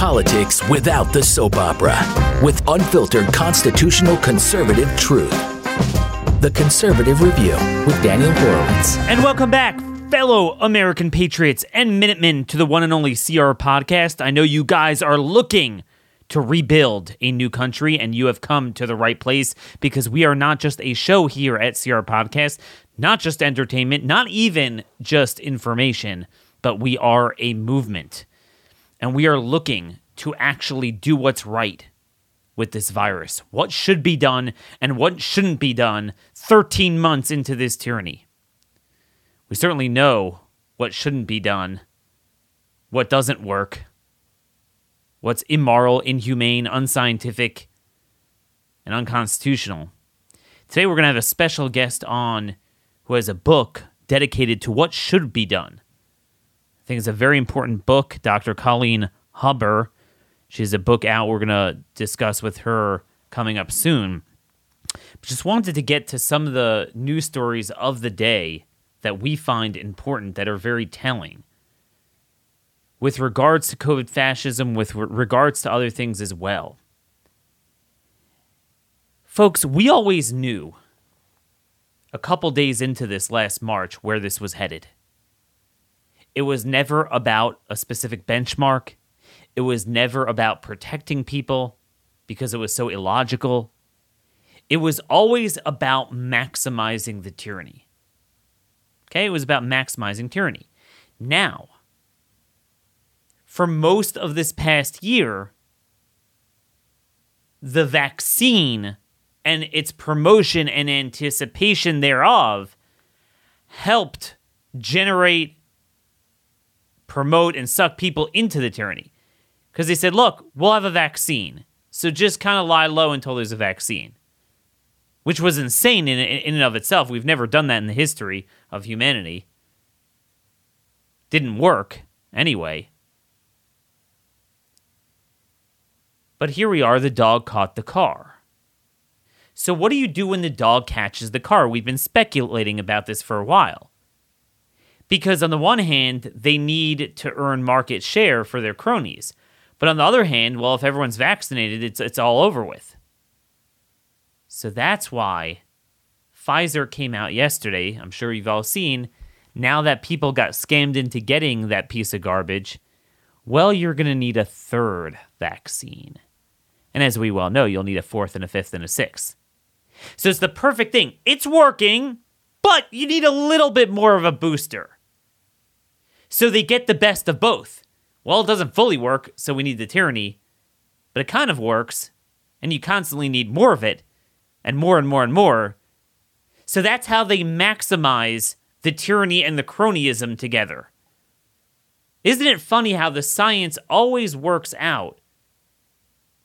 politics without the soap opera with unfiltered constitutional conservative truth. The Conservative Review with Daniel Horowitz. And welcome back, fellow American patriots and Minutemen, to the one and only CR podcast. I know you guys are looking to rebuild a new country, and you have come to the right place because we are not just a show here at CR Podcast, not just entertainment, not even just information, but we are a movement. And we are looking to actually do what's right with this virus. What should be done and what shouldn't be done 13 months into this tyranny. We certainly know what shouldn't be done, what doesn't work, what's immoral, inhumane, unscientific, and unconstitutional. Today, we're going to have a special guest on who has a book dedicated to what should be done. Think it's a very important book. Dr. Colleen Huber. She has a book out we're going to discuss with her coming up soon. But just wanted to get to some of the news stories of the day that we find important that are very telling with regards to COVID fascism, with regards to other things as well. Folks, we always knew a couple days into this last March where this was headed. It was never about a specific benchmark. It was never about protecting people because it was so illogical. It was always about maximizing the tyranny. Okay, it was about maximizing tyranny. Now, for most of this past year, the vaccine and its promotion and anticipation thereof helped generate, promote, and suck people into the tyranny. Because they said, look, we'll have a vaccine. So just kind of lie low until there's a vaccine. Which was insane in, in and of itself. We've never done that in the history of humanity. Didn't work anyway. But here we are, the dog caught the car. So, what do you do when the dog catches the car? We've been speculating about this for a while. Because, on the one hand, they need to earn market share for their cronies. But on the other hand, well, if everyone's vaccinated, it's, it's all over with. So, that's why Pfizer came out yesterday. I'm sure you've all seen. Now that people got scammed into getting that piece of garbage, well, you're going to need a third vaccine. And as we well know, you'll need a fourth and a fifth and a sixth. So it's the perfect thing. It's working, but you need a little bit more of a booster. So they get the best of both. Well, it doesn't fully work, so we need the tyranny, but it kind of works, and you constantly need more of it, and more and more and more. So that's how they maximize the tyranny and the cronyism together. Isn't it funny how the science always works out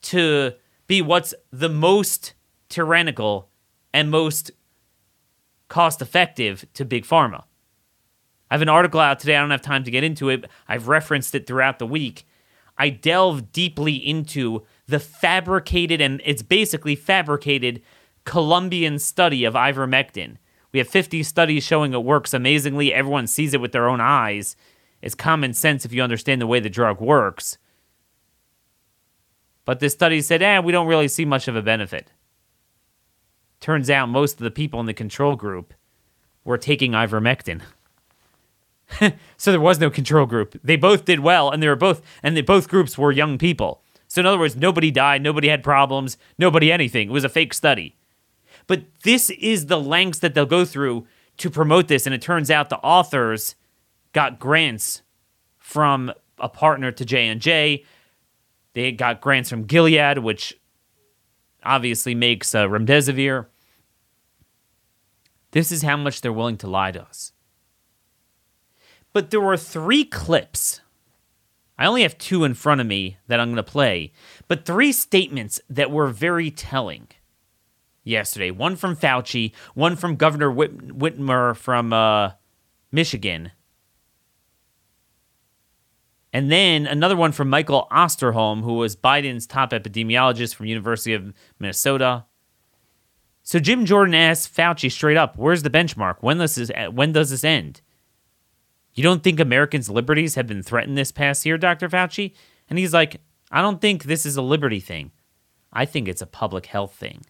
to be what's the most tyrannical and most cost effective to big pharma. I have an article out today. I don't have time to get into it. I've referenced it throughout the week. I delve deeply into the fabricated, and it's basically fabricated Colombian study of ivermectin. We have 50 studies showing it works amazingly. Everyone sees it with their own eyes. It's common sense if you understand the way the drug works. But this study said, eh, we don't really see much of a benefit. Turns out most of the people in the control group were taking ivermectin. so there was no control group. They both did well, and they were both, and they, both groups were young people. So in other words, nobody died, nobody had problems, nobody anything. It was a fake study. But this is the lengths that they'll go through to promote this, and it turns out the authors got grants from a partner to J and J they got grants from Gilead, which obviously makes uh, remdesivir. This is how much they're willing to lie to us. But there were three clips. I only have two in front of me that I'm going to play, but three statements that were very telling yesterday. One from Fauci, one from Governor Whit- Whitmer from uh, Michigan, and then another one from Michael Osterholm, who was Biden's top epidemiologist from University of Minnesota. So Jim Jordan asked Fauci straight up, "Where's the benchmark? When does this when does this end? You don't think Americans' liberties have been threatened this past year, Dr. Fauci?" And he's like, I don't think this is a liberty thing. I think it's a public health thing.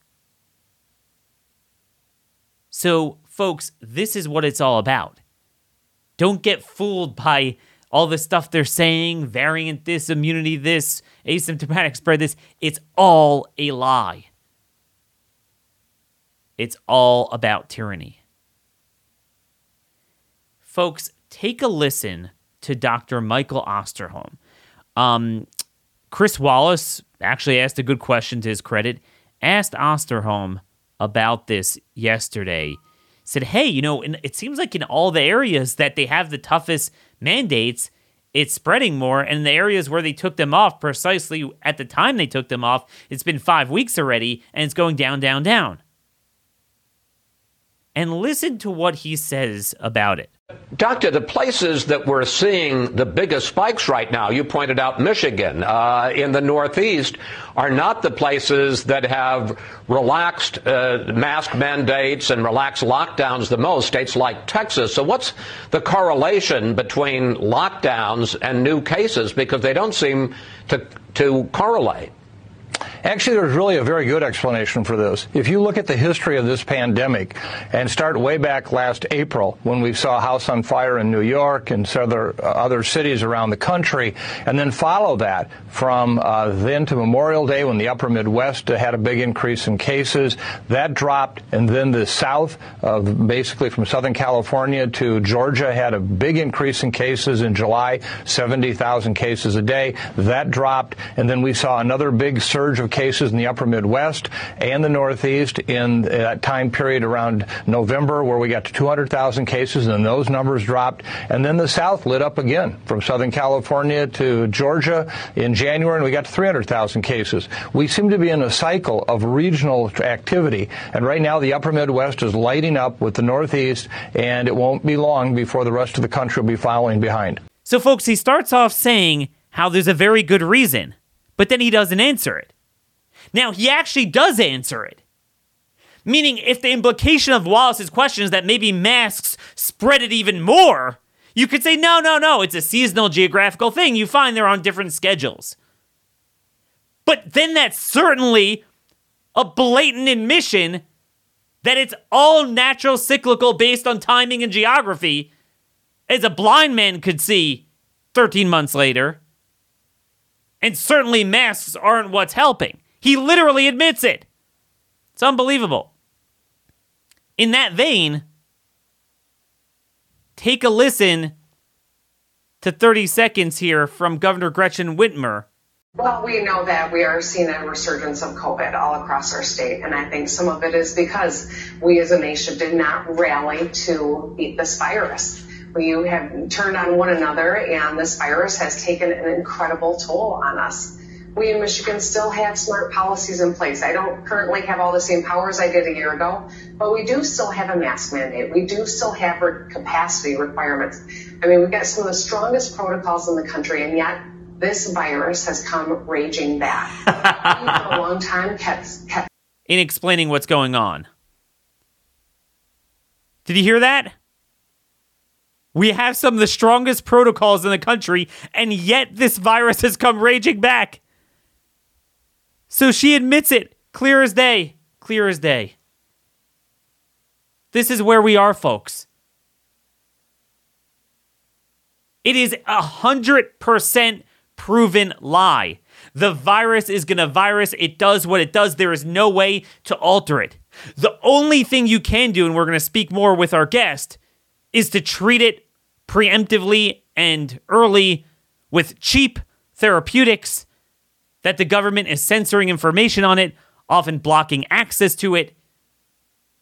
So, folks, this is what it's all about. Don't get fooled by all the stuff they're saying variant this, immunity this, asymptomatic spread this. It's all a lie. It's all about tyranny. Folks, take a listen to Dr. Michael Osterholm. Um, Chris Wallace actually asked a good question to his credit, asked Osterholm about this yesterday. Said, hey, you know, it seems like in all the areas that they have the toughest mandates, it's spreading more. And in the areas where they took them off, precisely at the time they took them off, it's been five weeks already, and it's going down, down, down. And listen to what he says about it. Doctor, the places that we're seeing the biggest spikes right now, you pointed out Michigan, uh, in the Northeast, are not the places that have relaxed uh, mask mandates and relaxed lockdowns the most, states like Texas. So, what's the correlation between lockdowns and new cases? Because they don't seem to, to correlate. Actually, there's really a very good explanation for this. If you look at the history of this pandemic and start way back last April when we saw a house on fire in New York and other, uh, other cities around the country, and then follow that from uh, then to Memorial Day when the upper Midwest had a big increase in cases, that dropped, and then the South, uh, basically from Southern California to Georgia, had a big increase in cases in July, 70,000 cases a day. That dropped, and then we saw another big surge of cases in the upper Midwest and the Northeast in that time period around November where we got to 200,000 cases and then those numbers dropped. And then the South lit up again from Southern California to Georgia in January and we got to 300,000 cases. We seem to be in a cycle of regional activity and right now the upper Midwest is lighting up with the Northeast and it won't be long before the rest of the country will be following behind. So folks, he starts off saying how there's a very good reason, but then he doesn't answer it. Now, he actually does answer it. Meaning, if the implication of Wallace's question is that maybe masks spread it even more, you could say, no, no, no, it's a seasonal geographical thing. You find they're on different schedules. But then that's certainly a blatant admission that it's all natural cyclical based on timing and geography, as a blind man could see 13 months later. And certainly masks aren't what's helping. He literally admits it. It's unbelievable. In that vein, take a listen to 30 seconds here from Governor Gretchen Whitmer. Well, we know that we are seeing a resurgence of COVID all across our state, and I think some of it is because we as a nation did not rally to beat this virus. We have turned on one another, and this virus has taken an incredible toll on us we in Michigan still have smart policies in place. I don't currently have all the same powers I did a year ago, but we do still have a mask mandate. We do still have capacity requirements. I mean, we've got some of the strongest protocols in the country, and yet this virus has come raging back. for a long time kept, kept in explaining what's going on. Did you hear that? We have some of the strongest protocols in the country, and yet this virus has come raging back. So she admits it, clear as day, clear as day. This is where we are, folks. It is a hundred percent proven lie. The virus is gonna virus. It does what it does. There is no way to alter it. The only thing you can do, and we're gonna speak more with our guest, is to treat it preemptively and early with cheap therapeutics that the government is censoring information on it, often blocking access to it.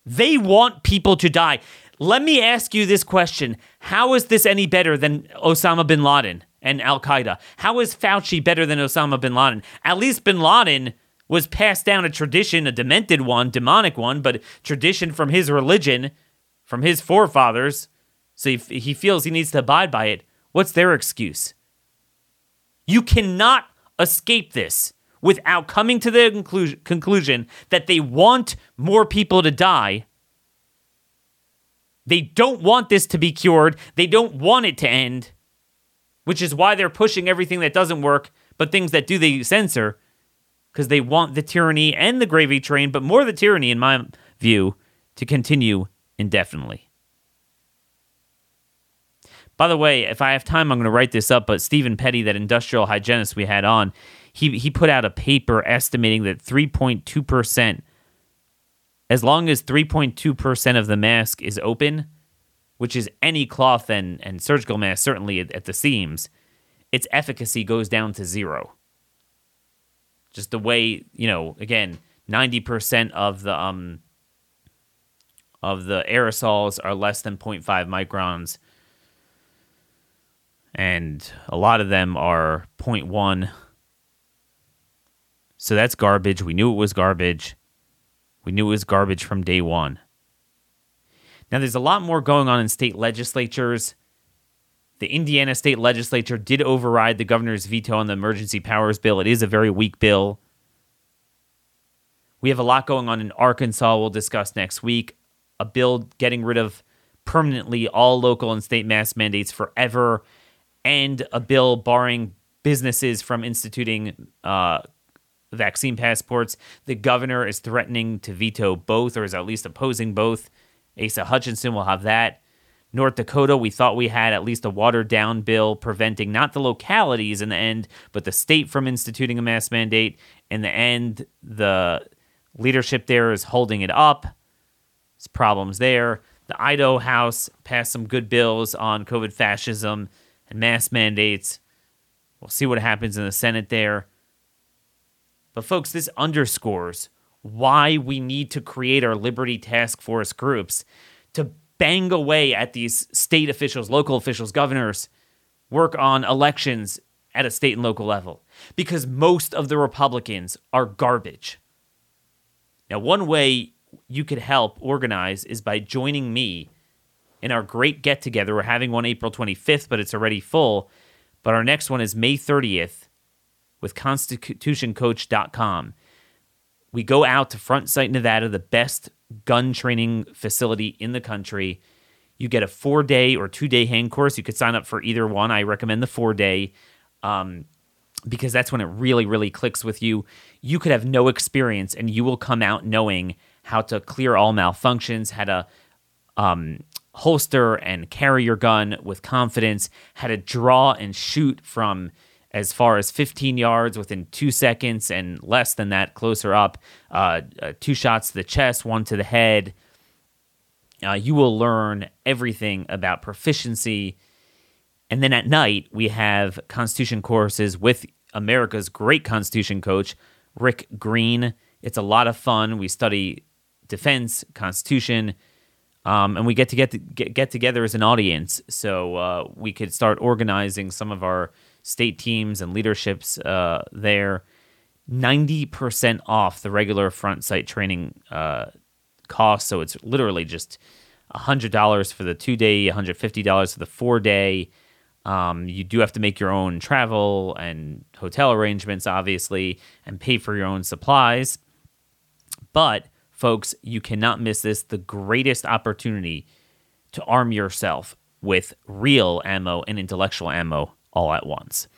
They want people to die. Let me ask you this question How is this any better than Osama bin Laden and Al Qaeda? How is Fauci better than Osama bin Laden? At least bin Laden was passed down a tradition, a demented one, demonic one, but tradition from his religion, from his forefathers. So he, he feels he needs to abide by it. What's their excuse? You cannot escape this without coming to the conclu- conclusion that they want more people to die. They don't want this to be cured. They don't want it to end, which is why they're pushing everything that doesn't work but things that do they censor because they want the tyranny and the gravy train, but more the tyranny, in my view, to continue indefinitely. By the way, if I have time, I'm going to write this up. But Stephen Petty, that industrial hygienist we had on, he he put out a paper estimating that 3.2 percent, as long as 3.2 percent of the mask is open, which is any cloth and and surgical mask, certainly at, at the seams, its efficacy goes down to zero. Just the way you know, again, 90 percent of the um of the aerosols are less than 0.5 microns and a lot of them are 0.1. So that's garbage. We knew it was garbage. We knew it was garbage from day one. Now, there's a lot more going on in state legislatures. The Indiana state legislature did override the governor's veto on the emergency powers bill. It is a very weak bill. We have a lot going on in Arkansas, we'll discuss next week. A bill getting rid of permanently all local and state mask mandates forever and a bill barring businesses from instituting uh, vaccine passports. The governor is threatening to veto both, or is at least opposing both. Asa Hutchinson will have that. North Dakota, we thought we had at least a watered down bill preventing not the localities in the end, but the state from instituting a mask mandate. In the end, the leadership there is holding it up. There's problems there. The Idaho House passed some good bills on COVID fascism and mask mandates. We'll see what happens in the Senate there. But, folks, this underscores why we need to create our Liberty Task Force groups to bang away at these state officials, local officials, governors, work on elections at a state and local level. Because most of the Republicans are garbage. Now, one way you could help organize is by joining me in our great get together. We're having one April 25th, but it's already full. But our next one is May 30th with constitutioncoach.com. We go out to Front Sight, Nevada, the best gun training facility in the country. You get a four day or two day hand course. You could sign up for either one. I recommend the four day um, because that's when it really, really clicks with you. You could have no experience and you will come out knowing how to clear all malfunctions, how to um, holster and carry your gun with confidence, how to draw and shoot from as far as 15 yards within two seconds and less than that, closer up, uh, uh, two shots to the chest, one to the head. Uh, you will learn everything about proficiency. And then at night, we have Constitution courses with America's great Constitution coach, Rick Green. It's a lot of fun. We study defense, Constitution, um, and we get to get, to get get together as an audience, so uh, we could start organizing some of our state teams and leaderships uh, there. Ninety percent off the regular front sight training uh, cost, so it's literally just hundred dollars for the two day, one hundred fifty dollars for the four day. Um, you do have to make your own travel and hotel arrangements, obviously, and pay for your own supplies. But Folks, you cannot miss this the greatest opportunity to arm yourself with real ammo and intellectual ammo all at once.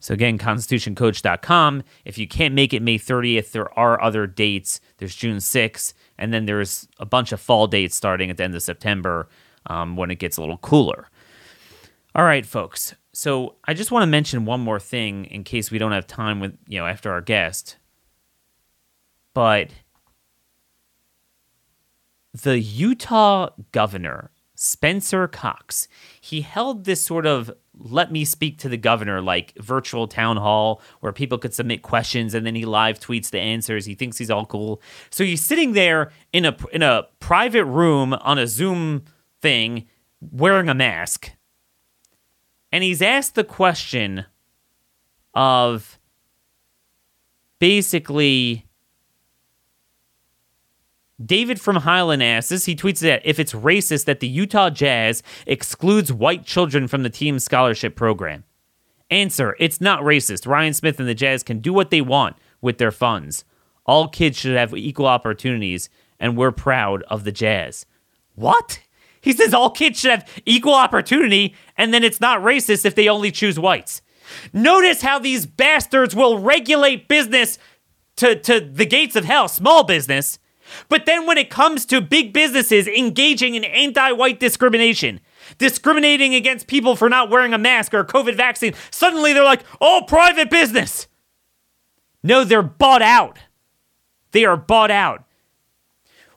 So, again, constitutioncoach.com. If you can't make it May 30th, there are other dates. There's June 6th, and then there's a bunch of fall dates starting at the end of September um, when it gets a little cooler. All right, folks. So, I just want to mention one more thing in case we don't have time with, you know, after our guest. But the Utah governor, Spencer Cox, he held this sort of let me speak to the governor like virtual town hall where people could submit questions and then he live tweets the answers. He thinks he's all cool. So he's sitting there in a in a private room on a Zoom thing wearing a mask. And he's asked the question of basically David from Highland asks this. He tweets that if it's racist that the Utah Jazz excludes white children from the team's scholarship program. Answer It's not racist. Ryan Smith and the Jazz can do what they want with their funds. All kids should have equal opportunities, and we're proud of the Jazz. What? He says all kids should have equal opportunity, and then it's not racist if they only choose whites. Notice how these bastards will regulate business to, to the gates of hell, small business. But then when it comes to big businesses engaging in anti white discrimination, discriminating against people for not wearing a mask or a COVID vaccine, suddenly they're like, oh, private business. No, they're bought out. They are bought out.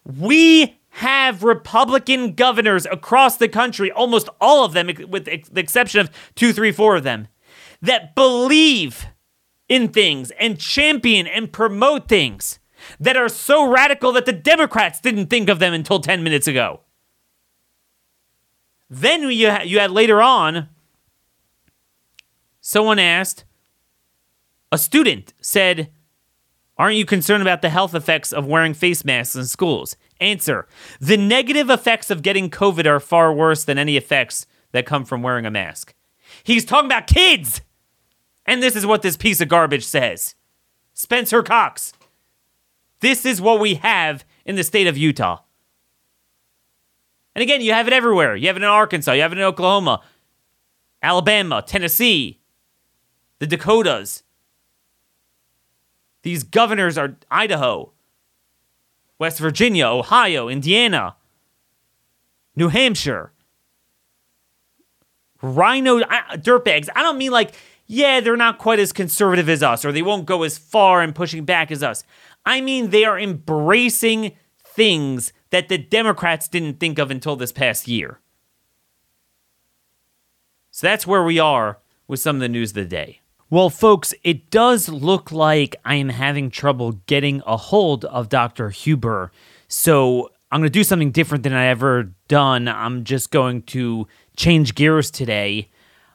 We have Republican governors across the country, almost all of them, with the exception of two, three, four of them, that believe in things and champion and promote things that are so radical that the Democrats didn't think of them until 10 minutes ago. Then you, you had later on, someone asked, a student said, Aren't you concerned about the health effects of wearing face masks in schools? Answer The negative effects of getting COVID are far worse than any effects that come from wearing a mask. He's talking about kids! And this is what this piece of garbage says Spencer Cox. This is what we have in the state of Utah. And again, you have it everywhere. You have it in Arkansas, you have it in Oklahoma, Alabama, Tennessee, the Dakotas. These governors are Idaho, West Virginia, Ohio, Indiana, New Hampshire. RINO dirtbags. I don't mean like yeah, they're not quite as conservative as us, or they won't go as far in pushing back as us. I mean, they are embracing things that the Democrats didn't think of until this past year. So that's where we are with some of the news of the day. Well, folks, it does look like I am having trouble getting a hold of Dr. Huber. So I'm going to do something different than I ever done. I'm just going to change gears today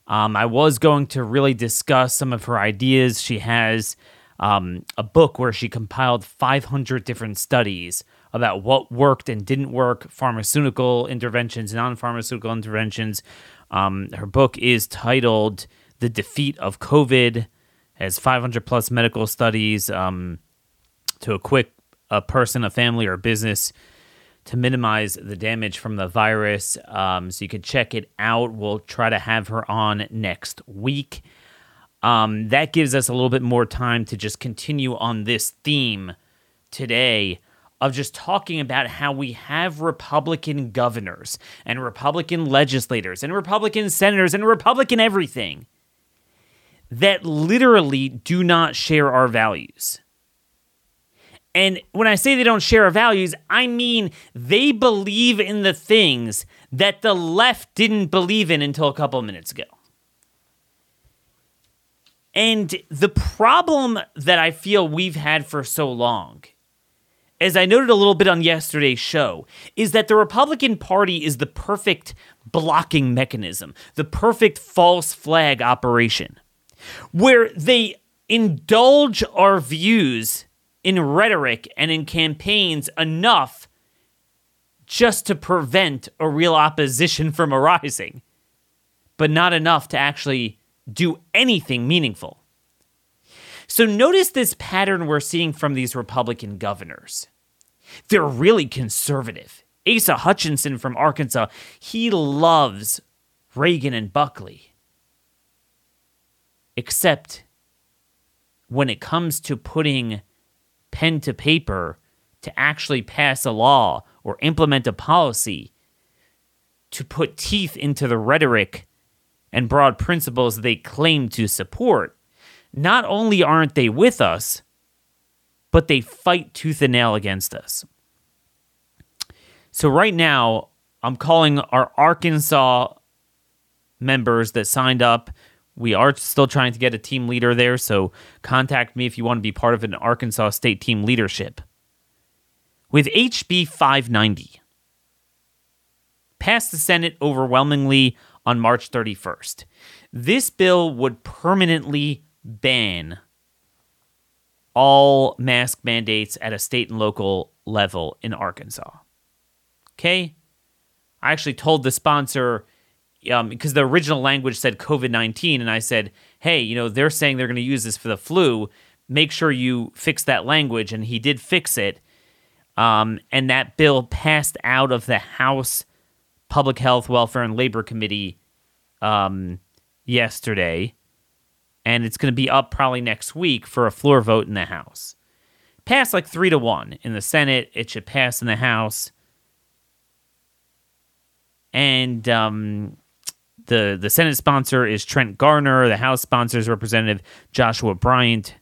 um, I was going to really discuss some of her ideas. She has um, a book where she compiled 500 different studies about what worked and didn't work, pharmaceutical interventions, non pharmaceutical interventions. Um, her book is titled The Defeat of COVID, has 500 plus medical studies um, to equip a person, a family, or a business to minimize the damage from the virus. Um, so you can check it out. We'll try to have her on next week. Um, that gives us a little bit more time to just continue on this theme today of just talking about how we have Republican governors and Republican legislators and Republican senators and Republican everything that literally do not share our values. And when I say they don't share our values, I mean they believe in the things that the left didn't believe in until a couple minutes ago. And the problem that I feel we've had for so long, as I noted a little bit on yesterday's show, is that the Republican Party is the perfect blocking mechanism, the perfect false flag operation, where they indulge our views in rhetoric and in campaigns enough just to prevent a real opposition from arising, but not enough to actually do anything meaningful. So notice this pattern we're seeing from these Republican governors. They're really conservative. Asa Hutchinson from Arkansas, he loves Reagan and Buckley. Except when it comes to putting pen to paper to actually pass a law or implement a policy to put teeth into the rhetoric and broad principles they claim to support, not only aren't they with us, but they fight tooth and nail against us. So, right now, I'm calling our Arkansas members that signed up we are still trying to get a team leader there, so contact me if you want to be part of an Arkansas State team leadership. With HB 590, passed the Senate overwhelmingly on March 31st. This bill would permanently ban all mask mandates at a state and local level in Arkansas. Okay? I actually told the sponsor um, because the original language said COVID 19, and I said, hey, you know, they're saying they're going to use this for the flu. Make sure you fix that language. And he did fix it. Um, and that bill passed out of the House Public Health, Welfare, and Labor Committee um, yesterday. and it's going to be up probably next week for a floor vote in the House. Passed like three to one in the Senate. It should pass in the House. And um, the the Senate sponsor is Trent Garner. The House sponsor is Representative Joshua Bryant.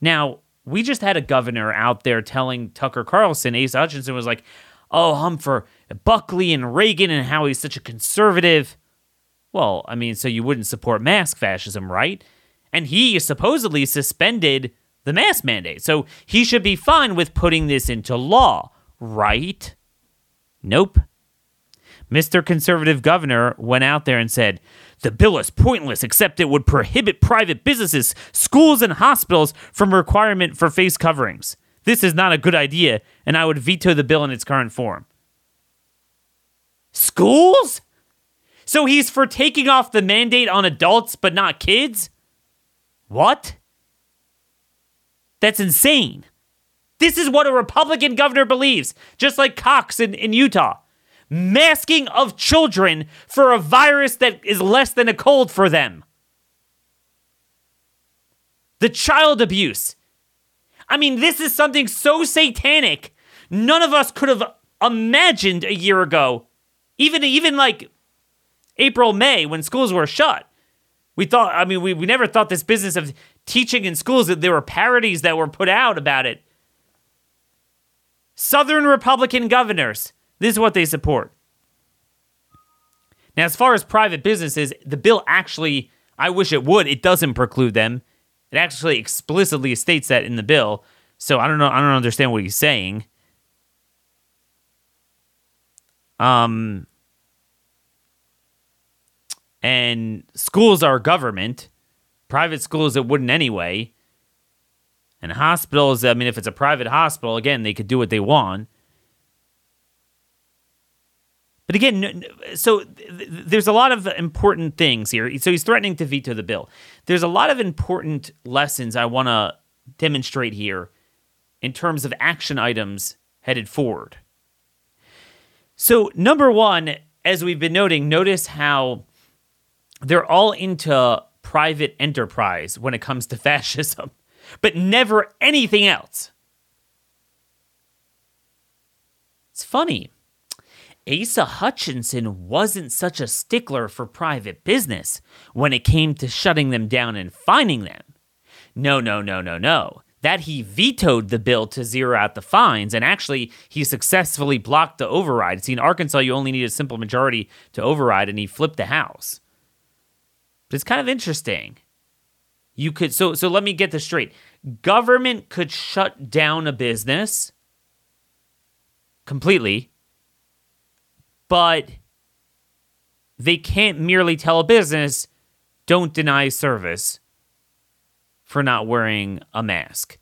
Now, we just had a governor out there telling Tucker Carlson, Asa Hutchinson was like, oh, for Buckley and Reagan and how he's such a conservative. Well, I mean, so you wouldn't support mask fascism, right? And he supposedly suspended the mask mandate. So he should be fine with putting this into law, right? Nope. Mr. Conservative Governor went out there and said, the bill is pointless except it would prohibit private businesses, schools, and hospitals from requirement for face coverings. This is not a good idea, and I would veto the bill in its current form. Schools? So he's for taking off the mandate on adults but not kids? What? That's insane. This is what a Republican governor believes, just like Cox in, in Utah masking of children for a virus that is less than a cold for them. The child abuse. I mean, this is something so satanic, none of us could have imagined a year ago. Even even like April, May, when schools were shut. We thought, I mean, we, we never thought this business of teaching in schools that there were parodies that were put out about it. Southern Republican governors this is what they support. Now, as far as private businesses, the bill actually, I wish it would, it doesn't preclude them. It actually explicitly states that in the bill. So I don't know, I don't understand what he's saying. Um, and schools are government. Private schools, it wouldn't anyway. And hospitals, I mean, if it's a private hospital, again, they could do what they want. But again, so there's a lot of important things here. So he's threatening to veto the bill. There's a lot of important lessons I want to demonstrate here in terms of action items headed forward. So, number one, as we've been noting, notice how they're all into private enterprise when it comes to fascism, but never anything else. It's funny Asa Hutchinson wasn't such a stickler for private business when it came to shutting them down and fining them. No, no, no, no, no. That he vetoed the bill to zero out the fines, and actually, he successfully blocked the override. See, in Arkansas, you only need a simple majority to override, and he flipped the House. But it's kind of interesting. You could so so let me get this straight. Government could shut down a business completely but they can't merely tell a business, don't deny service for not wearing a mask.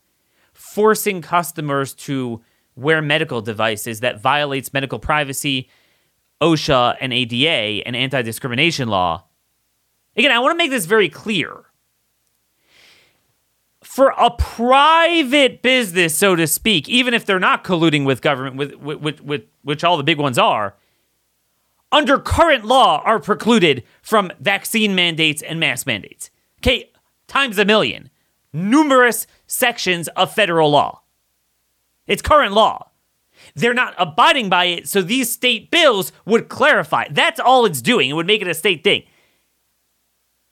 Forcing customers to wear medical devices that violates medical privacy, OSHA and ADA and anti-discrimination law. Again, I want to make this very clear. For a private business, so to speak, even if they're not colluding with government, with, with, with, with which all the big ones are, under current law are precluded from vaccine mandates and mask mandates. Okay, times a million. Numerous sections of federal law. It's current law. They're not abiding by it, so these state bills would clarify. That's all it's doing. It would make it a state thing.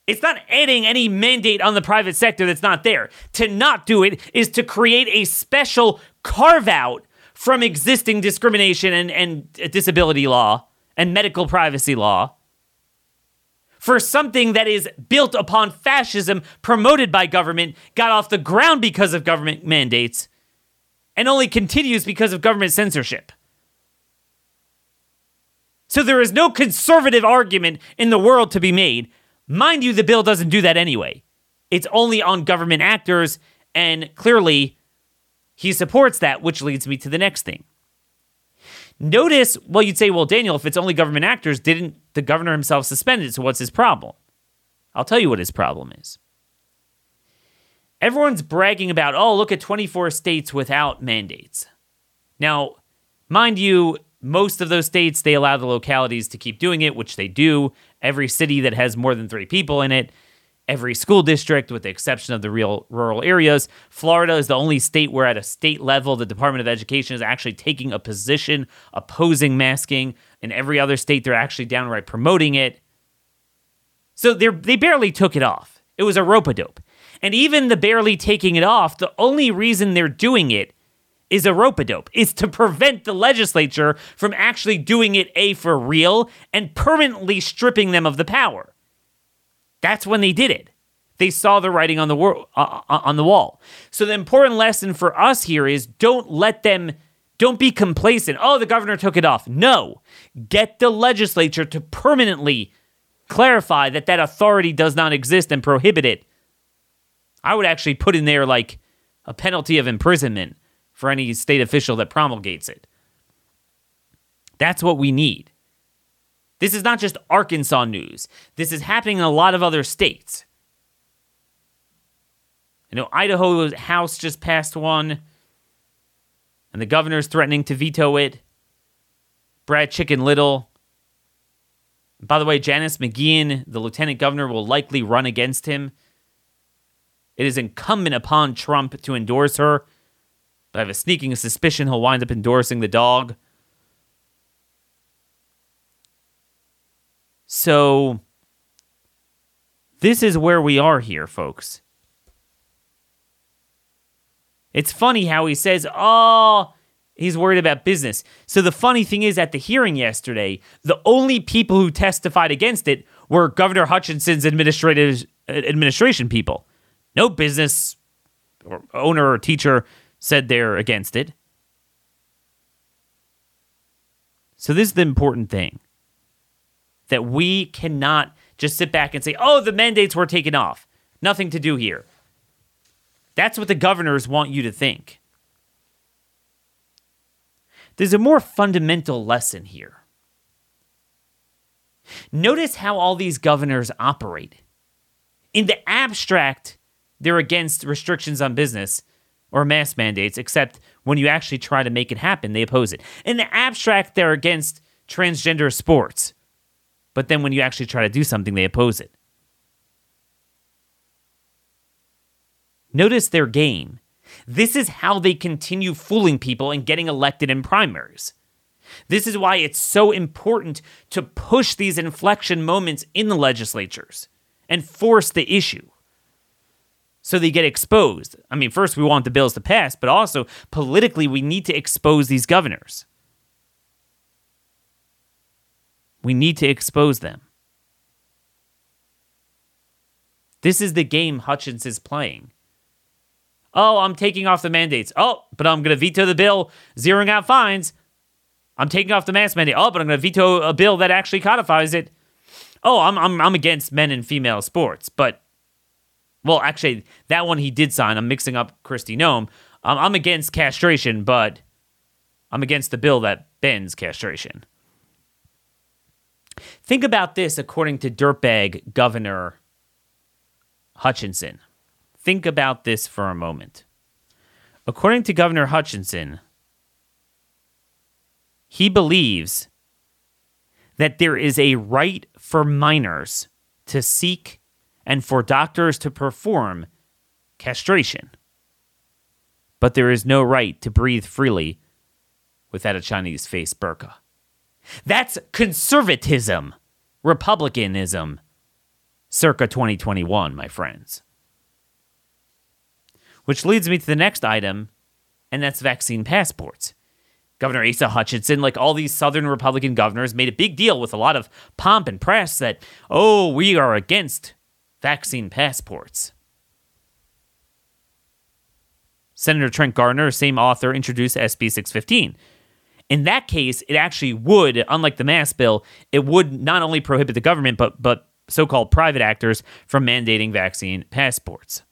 It's not adding any mandate on the private sector that's not there. To not do it is to create a special carve out from existing discrimination and, and disability law and medical privacy law for something that is built upon fascism promoted by government, got off the ground because of government mandates, and only continues because of government censorship. So there is no conservative argument in the world to be made. Mind you, the bill doesn't do that anyway. It's only on government actors, and clearly he supports that, which leads me to the next thing. Notice, well, you'd say, well, Daniel, if it's only government actors, didn't the governor himself suspend it? So what's his problem? I'll tell you what his problem is. Everyone's bragging about, oh, look at 24 states without mandates. Now, mind you, most of those states, they allow the localities to keep doing it, which they do. every city that has more than three people in it, every school district, with the exception of the real rural areas. Florida is the only state where, at a state level, the Department of Education is actually taking a position opposing masking. In every other state, they're actually downright promoting it. So they they barely took it off. It was a rope a dope. And even the barely taking it off, the only reason they're doing it is a rope a dope. Is to prevent the legislature from actually doing it a for real and permanently stripping them of the power. That's when they did it. They saw the writing on the wor- uh, uh, on the wall. So the important lesson for us here is don't let them don't be complacent. Oh, the governor took it off. No. Get the legislature to permanently clarify that that authority does not exist and prohibit it. I would actually put in there like a penalty of imprisonment for any state official that promulgates it. That's what we need. This is not just Arkansas news. This is happening in a lot of other states. I know Idaho's House just passed one, and the governor's threatening to veto it. Brad Chicken Little. By the way, Janice McGeachin, the lieutenant governor, will likely run against him. It is incumbent upon Trump to endorse her, but I have a sneaking suspicion he'll wind up endorsing the dog. So, this is where we are here, folks. It's funny how he says, oh, he's worried about business. So, the funny thing is, at the hearing yesterday, the only people who testified against it were Governor Hutchinson's administrative administration people. No business or owner or teacher said they're against it. So, this is the important thing that we cannot just sit back and say, oh, the mandates were taken off. Nothing to do here. That's what the governors want you to think. There's a more fundamental lesson here. Notice how all these governors operate. In the abstract, they're against restrictions on business or mask mandates, except when you actually try to make it happen, they oppose it. In the abstract, they're against transgender sports but then when you actually try to do something, they oppose it. Notice their game. This is how they continue fooling people and getting elected in primaries. This is why it's so important to push these inflection moments in the legislatures and force the issue so they get exposed. I mean, first, we want the bills to pass, but also politically, we need to expose these governors. We need to expose them. This is the game Hutchins is playing. Oh, I'm taking off the mandates. Oh, but I'm going to veto the bill zeroing out fines. I'm taking off the mask mandate. Oh, but I'm going to veto a bill that actually codifies it. Oh, I'm, I'm, I'm against men and female sports. But, well, actually, that one he did sign. I'm mixing up Kristi Noem. I'm, I'm against castration, but I'm against the bill that bans castration. Think about this according to dirtbag Governor Hutchinson. Think about this for a moment. According to Governor Hutchinson, he believes that there is a right for minors to seek and for doctors to perform castration. But there is no right to breathe freely without a Chinese face burqa. That's conservatism, republicanism, circa 2021, my friends. Which leads me to the next item, and that's vaccine passports. Governor Asa Hutchinson, like all these Southern Republican governors, made a big deal with a lot of pomp and press that, oh, we are against vaccine passports. Senator Trent Garner, same author, introduced SB 615, in that case, it actually would, unlike the mask bill, it would not only prohibit the government, but but so-called private actors from mandating vaccine passports.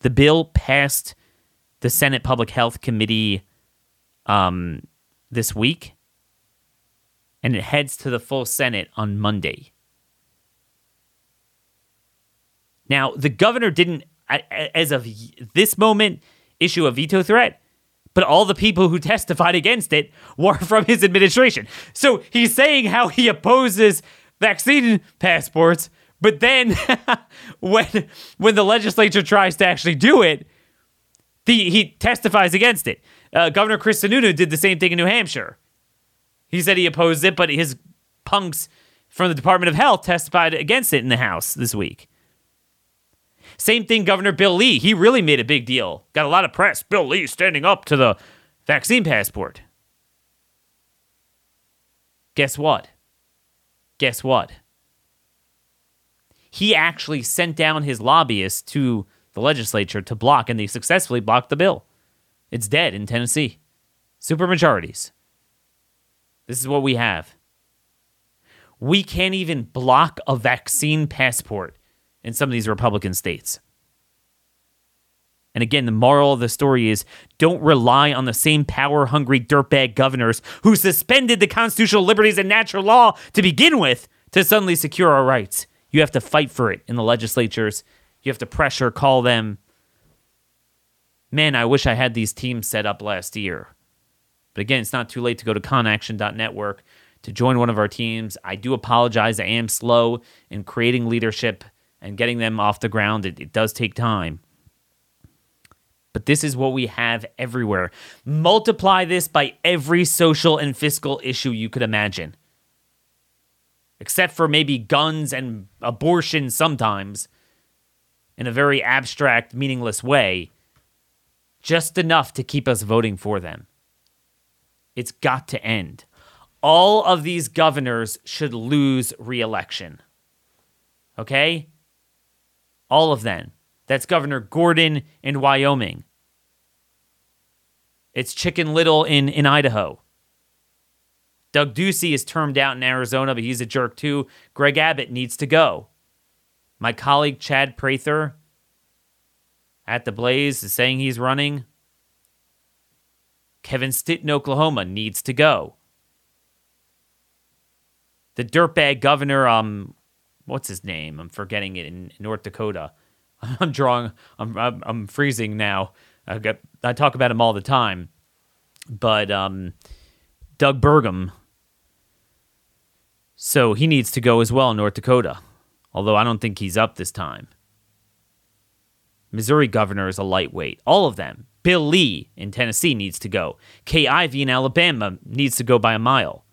The bill passed the Senate Public Health Committee um, this week, and it heads to the full Senate on Monday. Now, the governor didn't, as of this moment, issue a veto threat but all the people who testified against it were from his administration. So he's saying how he opposes vaccine passports, but then when when the legislature tries to actually do it, the, he testifies against it. Uh, Governor Chris Sununu did the same thing in New Hampshire. He said he opposed it, but his punks from the Department of Health testified against it in the House this week. Same thing, Governor Bill Lee. He really made a big deal. Got a lot of press. Bill Lee standing up to the vaccine passport. Guess what? Guess what? He actually sent down his lobbyists to the legislature to block, and they successfully blocked the bill. It's dead in Tennessee. Supermajorities. This is what we have. We can't even block a vaccine passport in some of these Republican states. And again, the moral of the story is don't rely on the same power hungry dirtbag governors who suspended the constitutional liberties and natural law to begin with to suddenly secure our rights. You have to fight for it in the legislatures. You have to pressure, call them. Man, I wish I had these teams set up last year. But again, it's not too late to go to conaction.network to join one of our teams. I do apologize. I am slow in creating leadership and getting them off the ground. It, it does take time. But this is what we have everywhere. Multiply this by every social and fiscal issue you could imagine. Except for maybe guns and abortion sometimes, in a very abstract, meaningless way, just enough to keep us voting for them. It's got to end. All of these governors should lose re election. Okay? All of them. That's Governor Gordon in Wyoming. It's Chicken Little in, in Idaho. Doug Ducey is termed out in Arizona, but he's a jerk too. Greg Abbott needs to go. My colleague Chad Prather at the Blaze is saying he's running. Kevin Stitt in Oklahoma needs to go. The dirtbag governor, um, what's his name? I'm forgetting it in North Dakota. I'm drawing. I'm I'm, I'm freezing now. I got. I talk about him all the time, but um, Doug Burgum. So he needs to go as well in North Dakota, although I don't think he's up this time. Missouri governor is a lightweight. All of them. Bill Lee in Tennessee needs to go. Kay Ivey in Alabama needs to go by a mile.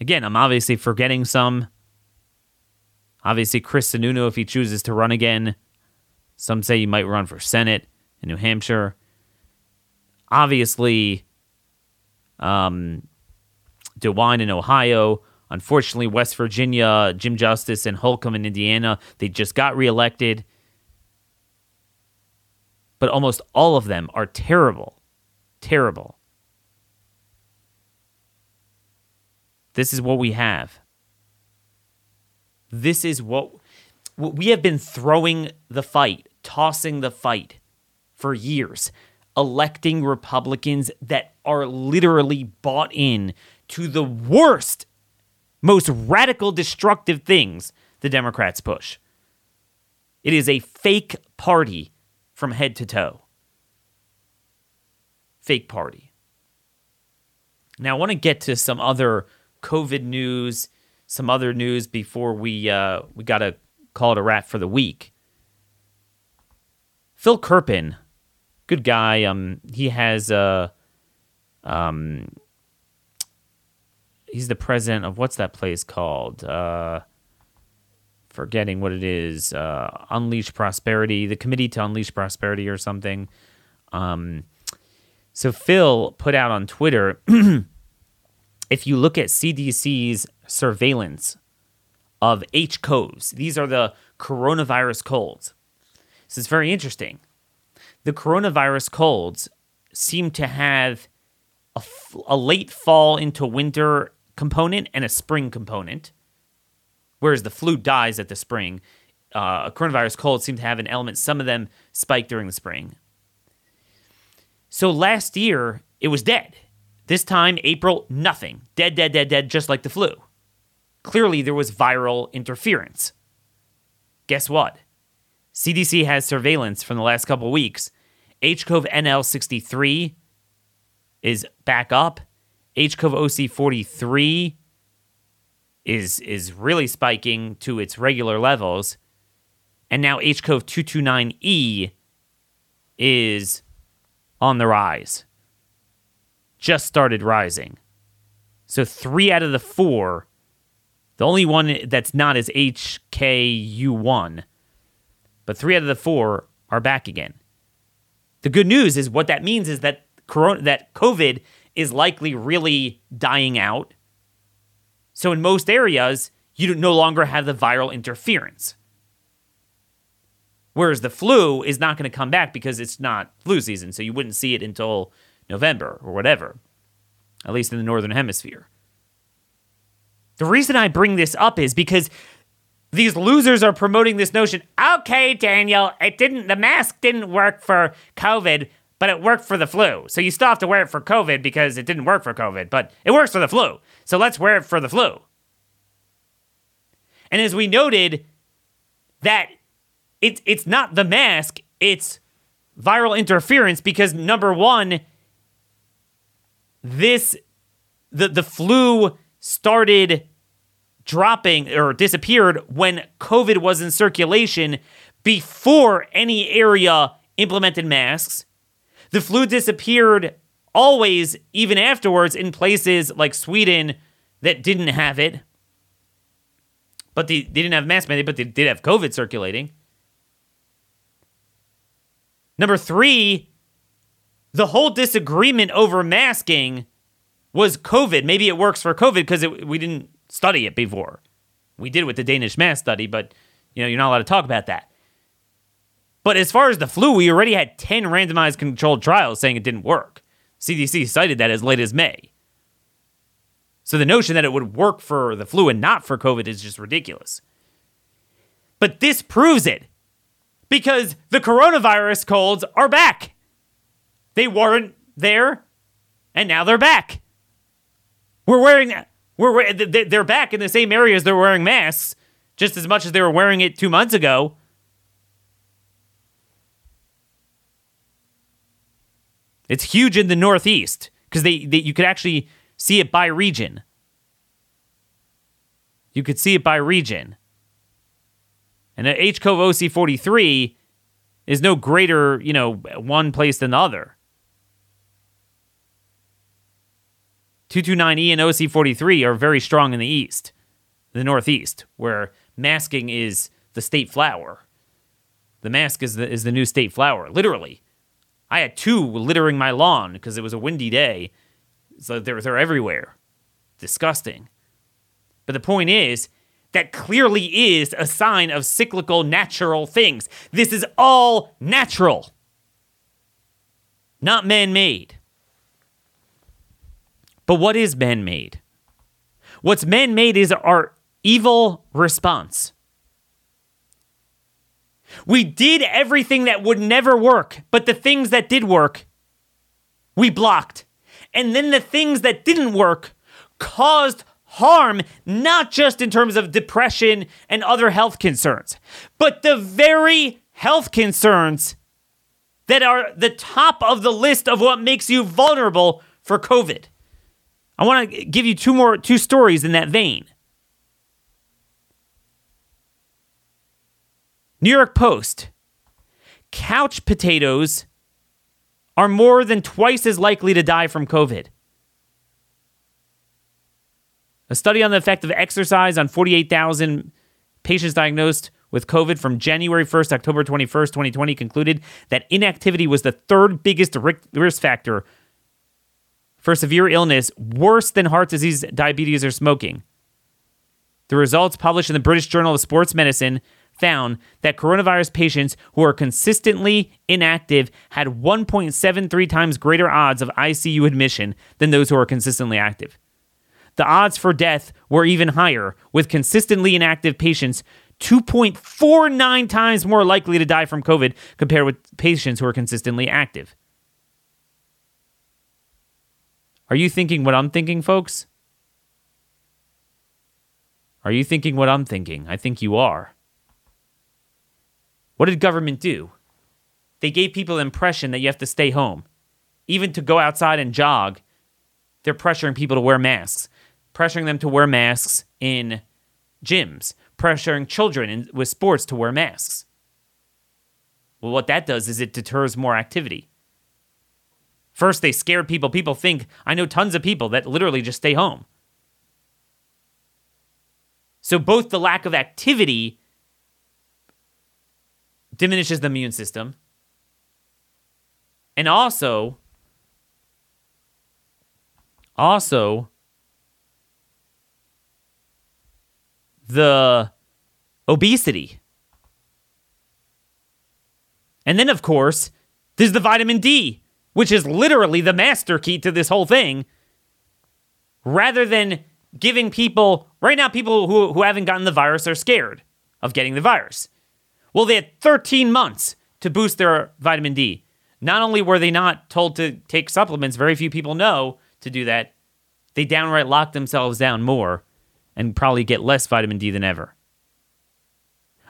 Again, I'm obviously forgetting some. Obviously, Chris Sununu, if he chooses to run again. Some say he might run for Senate in New Hampshire. Obviously, um, DeWine in Ohio. Unfortunately, West Virginia, Jim Justice and Holcomb in Indiana, they just got reelected. But almost all of them are terrible. Terrible. This is what we have. This is what we have been throwing the fight, tossing the fight for years, electing Republicans that are literally bought in to the worst most radical, destructive things the Democrats push. It is a fake party from head to toe. Fake party. Now, I want to get to some other COVID news, some other news before we uh, we got to call it a wrap for the week. Phil Kerpen, good guy. Um, he has uh, um, he's the president of what's that place called? Uh, forgetting what it is. Uh, Unleash Prosperity, the Committee to Unleash Prosperity, or something. Um, so Phil put out on Twitter. if you look at CDC's surveillance of HCOVs, these are the coronavirus colds. This is very interesting. The coronavirus colds seem to have a, a late fall into winter component and a spring component, whereas the flu dies at the spring. Uh, coronavirus colds seem to have an element. Some of them spike during the spring. So last year, it was dead. This time, April, nothing. Dead, dead, dead, dead, just like the flu. Clearly, there was viral interference. Guess what? CDC has surveillance from the last couple weeks. HCOV NL63 is back up HCOV OC43 is is really spiking to its regular levels. And now HCOV 229E is on the rise. Just started rising. So three out of the four, the only one that's not is HKU1, but three out of the four are back again. The good news is what that means is that corona, that COVID is likely really dying out. So in most areas, you no longer have the viral interference. Whereas the flu is not going to come back because it's not flu season, so you wouldn't see it until November or whatever, at least in the northern hemisphere. The reason I bring this up is because these losers are promoting this notion. Okay, Daniel, it didn't the mask didn't work for COVID, but it worked for the flu. So you still have to wear it for COVID because it didn't work for COVID, but it works for the flu. So let's wear it for the flu. And as we noted, that it's it's not the mask, it's viral interference because number one, this the the flu started dropping or disappeared when COVID was in circulation before any area implemented masks. The flu disappeared always, even afterwards, in places like Sweden that didn't have it. But they, they didn't have mask mandate, but they did have COVID circulating. Number three, the whole disagreement over masking was COVID. Maybe it works for COVID because we didn't study it before. We did with the Danish mask study, but you know you're not allowed to talk about that. But as far as the flu, we already had 10 randomized controlled trials saying it didn't work. CDC cited that as late as May. So the notion that it would work for the flu and not for COVID is just ridiculous. But this proves it because the coronavirus colds are back. They weren't there, and now they're back. We're wearing we're they're back in the same areas they're wearing masks just as much as they were wearing it 2 months ago. It's huge in the Northeast because they, they you could actually see it by region. You could see it by region. And an HCOV OC43 is no greater, you know, one place than the other. 229E and OC43 are very strong in the East, the Northeast, where masking is the state flower. The mask is the, is the new state flower, literally. I had two littering my lawn because it was a windy day. So they're, they're everywhere. Disgusting. But the point is, that clearly is a sign of cyclical natural things. This is all natural, not man made. But what is man made? What's man made is our evil response. We did everything that would never work, but the things that did work, we blocked. And then the things that didn't work caused harm, not just in terms of depression and other health concerns, but the very health concerns that are the top of the list of what makes you vulnerable for COVID. I want to give you two more two stories in that vein. New York Post. Couch potatoes are more than twice as likely to die from COVID. A study on the effect of exercise on 48,000 patients diagnosed with COVID from January 1st, October 21st, 2020 concluded that inactivity was the third biggest risk factor for severe illness, worse than heart disease, diabetes, or smoking. The results published in the British Journal of Sports Medicine found that coronavirus patients who are consistently inactive had 1.73 times greater odds of ICU admission than those who are consistently active the odds for death were even higher, with consistently inactive patients 2.49 times more likely to die from COVID compared with patients who are consistently active. Are you thinking what I'm thinking, folks? Are you thinking what I'm thinking? I think you are. What did government do? They gave people the impression that you have to stay home. Even to go outside and jog, they're pressuring people to wear masks, pressuring them to wear masks in gyms, pressuring children in, with sports to wear masks. Well, what that does is it deters more activity. First, they scared people. People think, I know tons of people that literally just stay home. So, both the lack of activity diminishes the immune system, and also, also, the obesity. And then, of course, there's the vitamin D, which is literally the master key to this whole thing. Rather than giving people, right now, people who, who haven't gotten the virus are scared of getting the virus. Well, they had 13 months to boost their vitamin D. Not only were they not told to take supplements, very few people know to do that, they downright locked themselves down more and probably get less vitamin D than ever.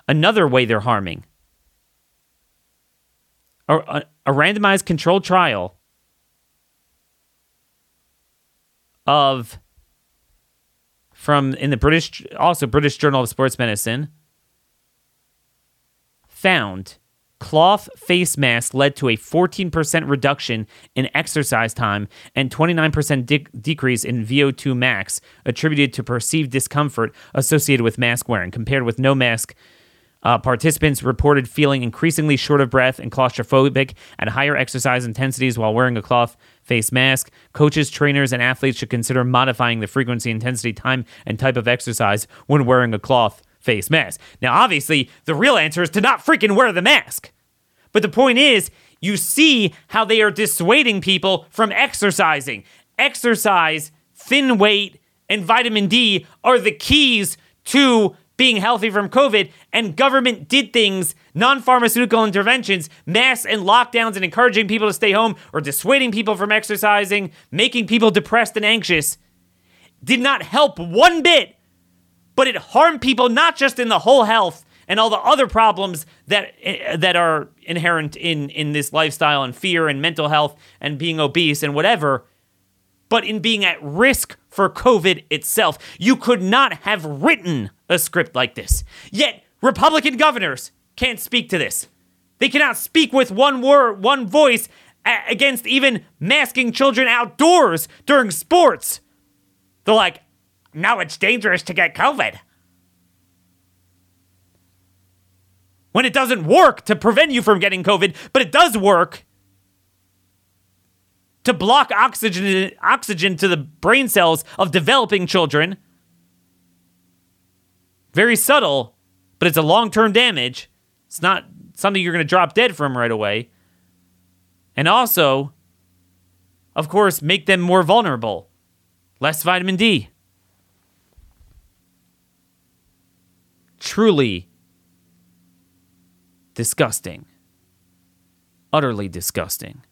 Another way they're harming a, a randomized controlled trial of from in the British also British Journal of Sports Medicine found cloth face masks led to a 14% reduction in exercise time and 29% de- decrease in VO2 max attributed to perceived discomfort associated with mask wearing compared with no mask uh, participants reported feeling increasingly short of breath and claustrophobic at higher exercise intensities while wearing a cloth face mask. Coaches, trainers, and athletes should consider modifying the frequency, intensity, time, and type of exercise when wearing a cloth face mask. Now, obviously, the real answer is to not freaking wear the mask. But the point is, you see how they are dissuading people from exercising. Exercise, thin weight, and vitamin D are the keys to being healthy from COVID, and government did things, non pharmaceutical interventions, mass and lockdowns, and encouraging people to stay home or dissuading people from exercising, making people depressed and anxious, did not help one bit, but it harmed people not just in the whole health and all the other problems that eh, that are inherent in in this lifestyle and fear and mental health and being obese and whatever but in being at risk for COVID itself. You could not have written a script like this. Yet, Republican governors can't speak to this. They cannot speak with one word, one voice a- against even masking children outdoors during sports. They're like, now it's dangerous to get COVID. When it doesn't work to prevent you from getting COVID, but it does work to block oxygen oxygen to the brain cells of developing children. Very subtle, but it's a long-term damage. It's not something you're going to drop dead from right away. And also, of course, make them more vulnerable. Less vitamin D. Truly disgusting. Utterly disgusting.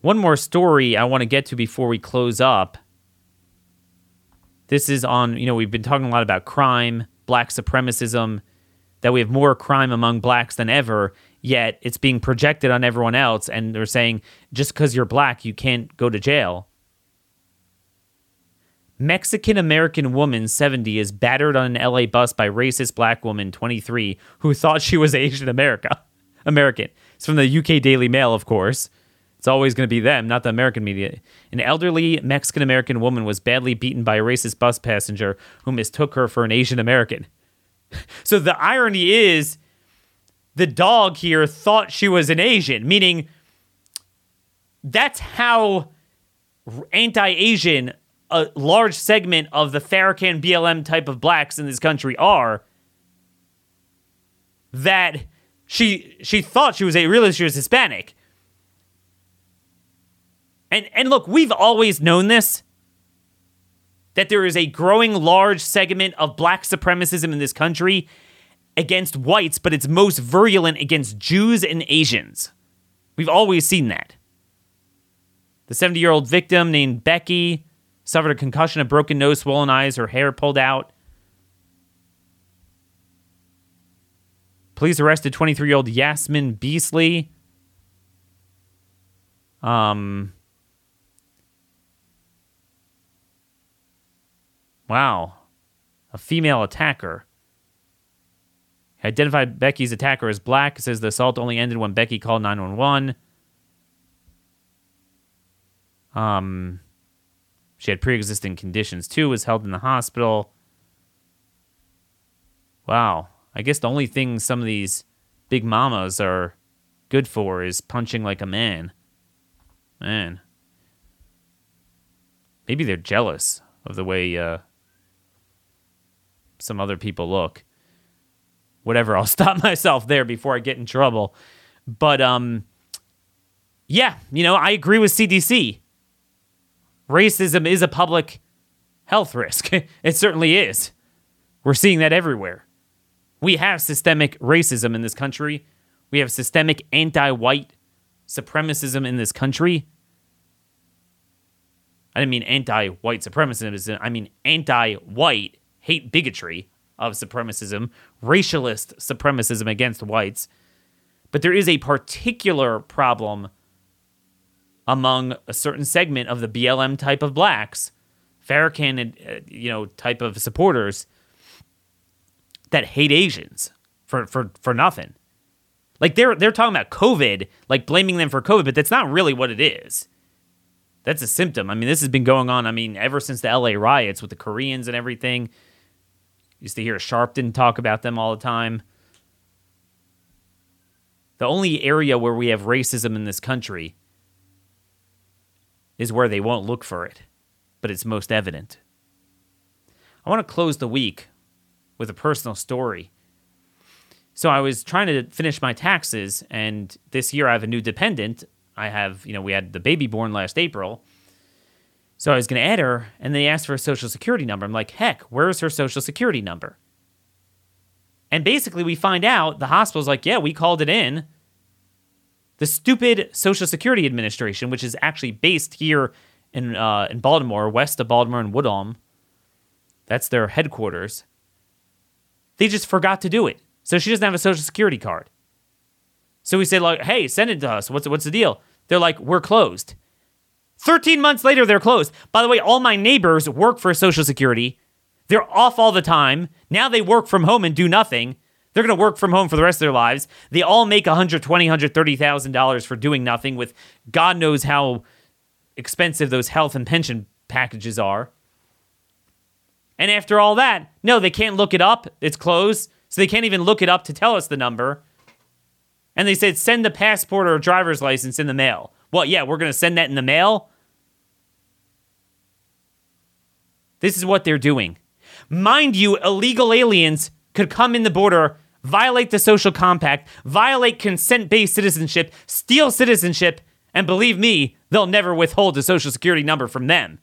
One more story I want to get to before we close up. This is on, you know, we've been talking a lot about crime, black supremacism, that we have more crime among blacks than ever, yet it's being projected on everyone else. And they're saying just because you're black, you can't go to jail. Mexican American woman 70 is battered on an LA bus by racist black woman 23 who thought she was Asian America. American. It's from the UK Daily Mail, of course. It's always going to be them, not the American media. An elderly Mexican American woman was badly beaten by a racist bus passenger who mistook her for an Asian American. so the irony is the dog here thought she was an Asian, meaning that's how anti Asian a large segment of the Farrakhan BLM type of blacks in this country are. That she she thought she was a really she was Hispanic and and look, we've always known this that there is a growing large segment of black supremacism in this country against whites, but it's most virulent against Jews and Asians. We've always seen that. The 70 year old victim named Becky suffered a concussion, a broken nose, swollen eyes, her hair pulled out. Police arrested 23 year old Yasmin Beasley Um, wow. A female attacker. Identified Becky's attacker as black. Says the assault only ended when Becky called 911. Um, she had pre existing conditions too, was held in the hospital. Wow. I guess the only thing some of these big mamas are good for is punching like a man. Man. Maybe they're jealous of the way uh, some other people look. Whatever, I'll stop myself there before I get in trouble. But um yeah, you know, I agree with CDC. Racism is a public health risk. it certainly is. We're seeing that everywhere. We have systemic racism in this country. We have systemic anti white supremacism in this country. I didn't mean anti white supremacism, I mean anti white hate bigotry of supremacism, racialist supremacism against whites. But there is a particular problem among a certain segment of the BLM type of blacks, Farrakhan, uh, you know, type of supporters that hate Asians for for for nothing. Like they're they're talking about COVID, like blaming them for COVID, but that's not really what it is. That's a symptom. I mean, this has been going on. I mean, ever since the LA riots with the Koreans and everything. Used to hear Sharpton talk about them all the time. The only area where we have racism in this country is where they won't look for it, but it's most evident. I want to close the week with a personal story. So I was trying to finish my taxes, and this year I have a new dependent. I have, you know, we had the baby born last April. So I was going to add her, and they asked for a social security number. I'm like, heck, where's her social security number? And basically, we find out the hospital's like, yeah, we called it in. The stupid Social Security Administration, which is actually based here in uh, in Baltimore, west of Baltimore in Woodlawn, that's their headquarters. They just forgot to do it, so she doesn't have a Social Security card. So we say like, hey, send it to us. What's what's the deal? They're like, we're closed. 13 months later, they're closed. By the way, all my neighbors work for Social Security. They're off all the time. Now they work from home and do nothing. They're going to work from home for the rest of their lives. They all make $120,000, $130,000 for doing nothing with God knows how expensive those health and pension packages are. And after all that, no, they can't look it up. It's closed. So they can't even look it up to tell us the number. And they said, send the passport or driver's license in the mail. Well, yeah, we're going to send that in the mail. This is what they're doing. Mind you, illegal aliens could come in the border violate the social compact, violate consent based citizenship, steal citizenship, and believe me, they'll never withhold a social security number from them.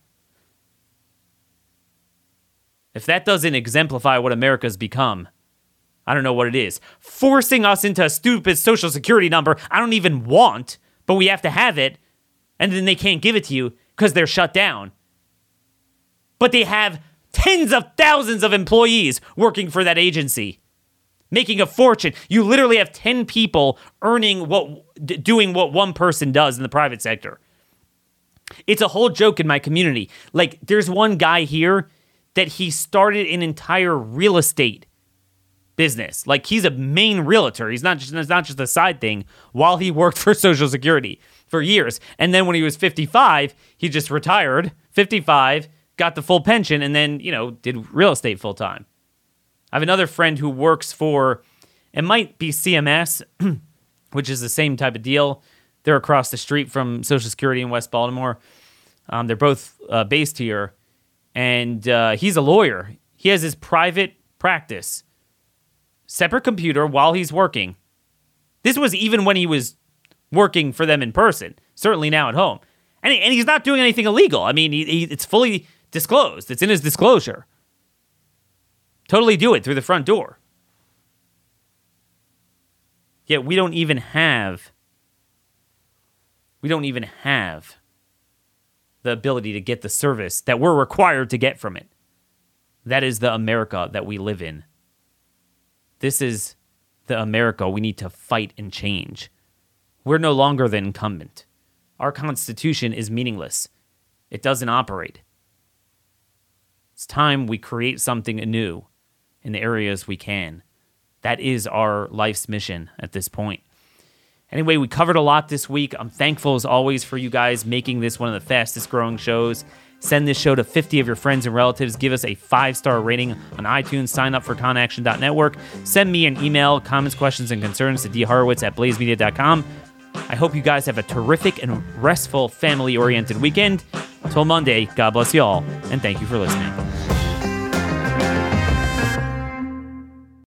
If that doesn't exemplify what America's become, I don't know what it is. Forcing us into a stupid social security number I don't even want, but we have to have it, and then they can't give it to you because they're shut down. But they have tens of thousands of employees working for that agency making a fortune. You literally have 10 people earning what doing what one person does in the private sector. It's a whole joke in my community. Like there's one guy here that he started an entire real estate business. Like he's a main realtor. He's not just it's not just a side thing while he worked for Social Security for years. And then when he was 55, he just retired, 55, got the full pension and then, you know, did real estate full time. I have another friend who works for, it might be CMS, which is the same type of deal. They're across the street from Social Security in West Baltimore. Um, they're both uh, based here. And uh, he's a lawyer. He has his private practice, separate computer while he's working. This was even when he was working for them in person, certainly now at home. And, and he's not doing anything illegal. I mean, he, he, it's fully disclosed, it's in his disclosure. Totally do it through the front door. Yet we don't even have we don't even have the ability to get the service that we're required to get from it. That is the America that we live in. This is the America we need to fight and change. We're no longer the incumbent. our Constitution is meaningless. It doesn't operate. It's time we create something anew in the areas we can. That is our life's mission at this point. Anyway, we covered a lot this week. I'm thankful as always for you guys making this one of the fastest growing shows. Send this show to 50 of your friends and relatives. Give us a five star rating on iTunes. Sign up for conaction.network. Send me an email, comments, questions, and concerns to dhorowitz at blazemedia.com. I hope you guys have a terrific and restful family oriented weekend. Till Monday, God bless you all, and thank you for listening.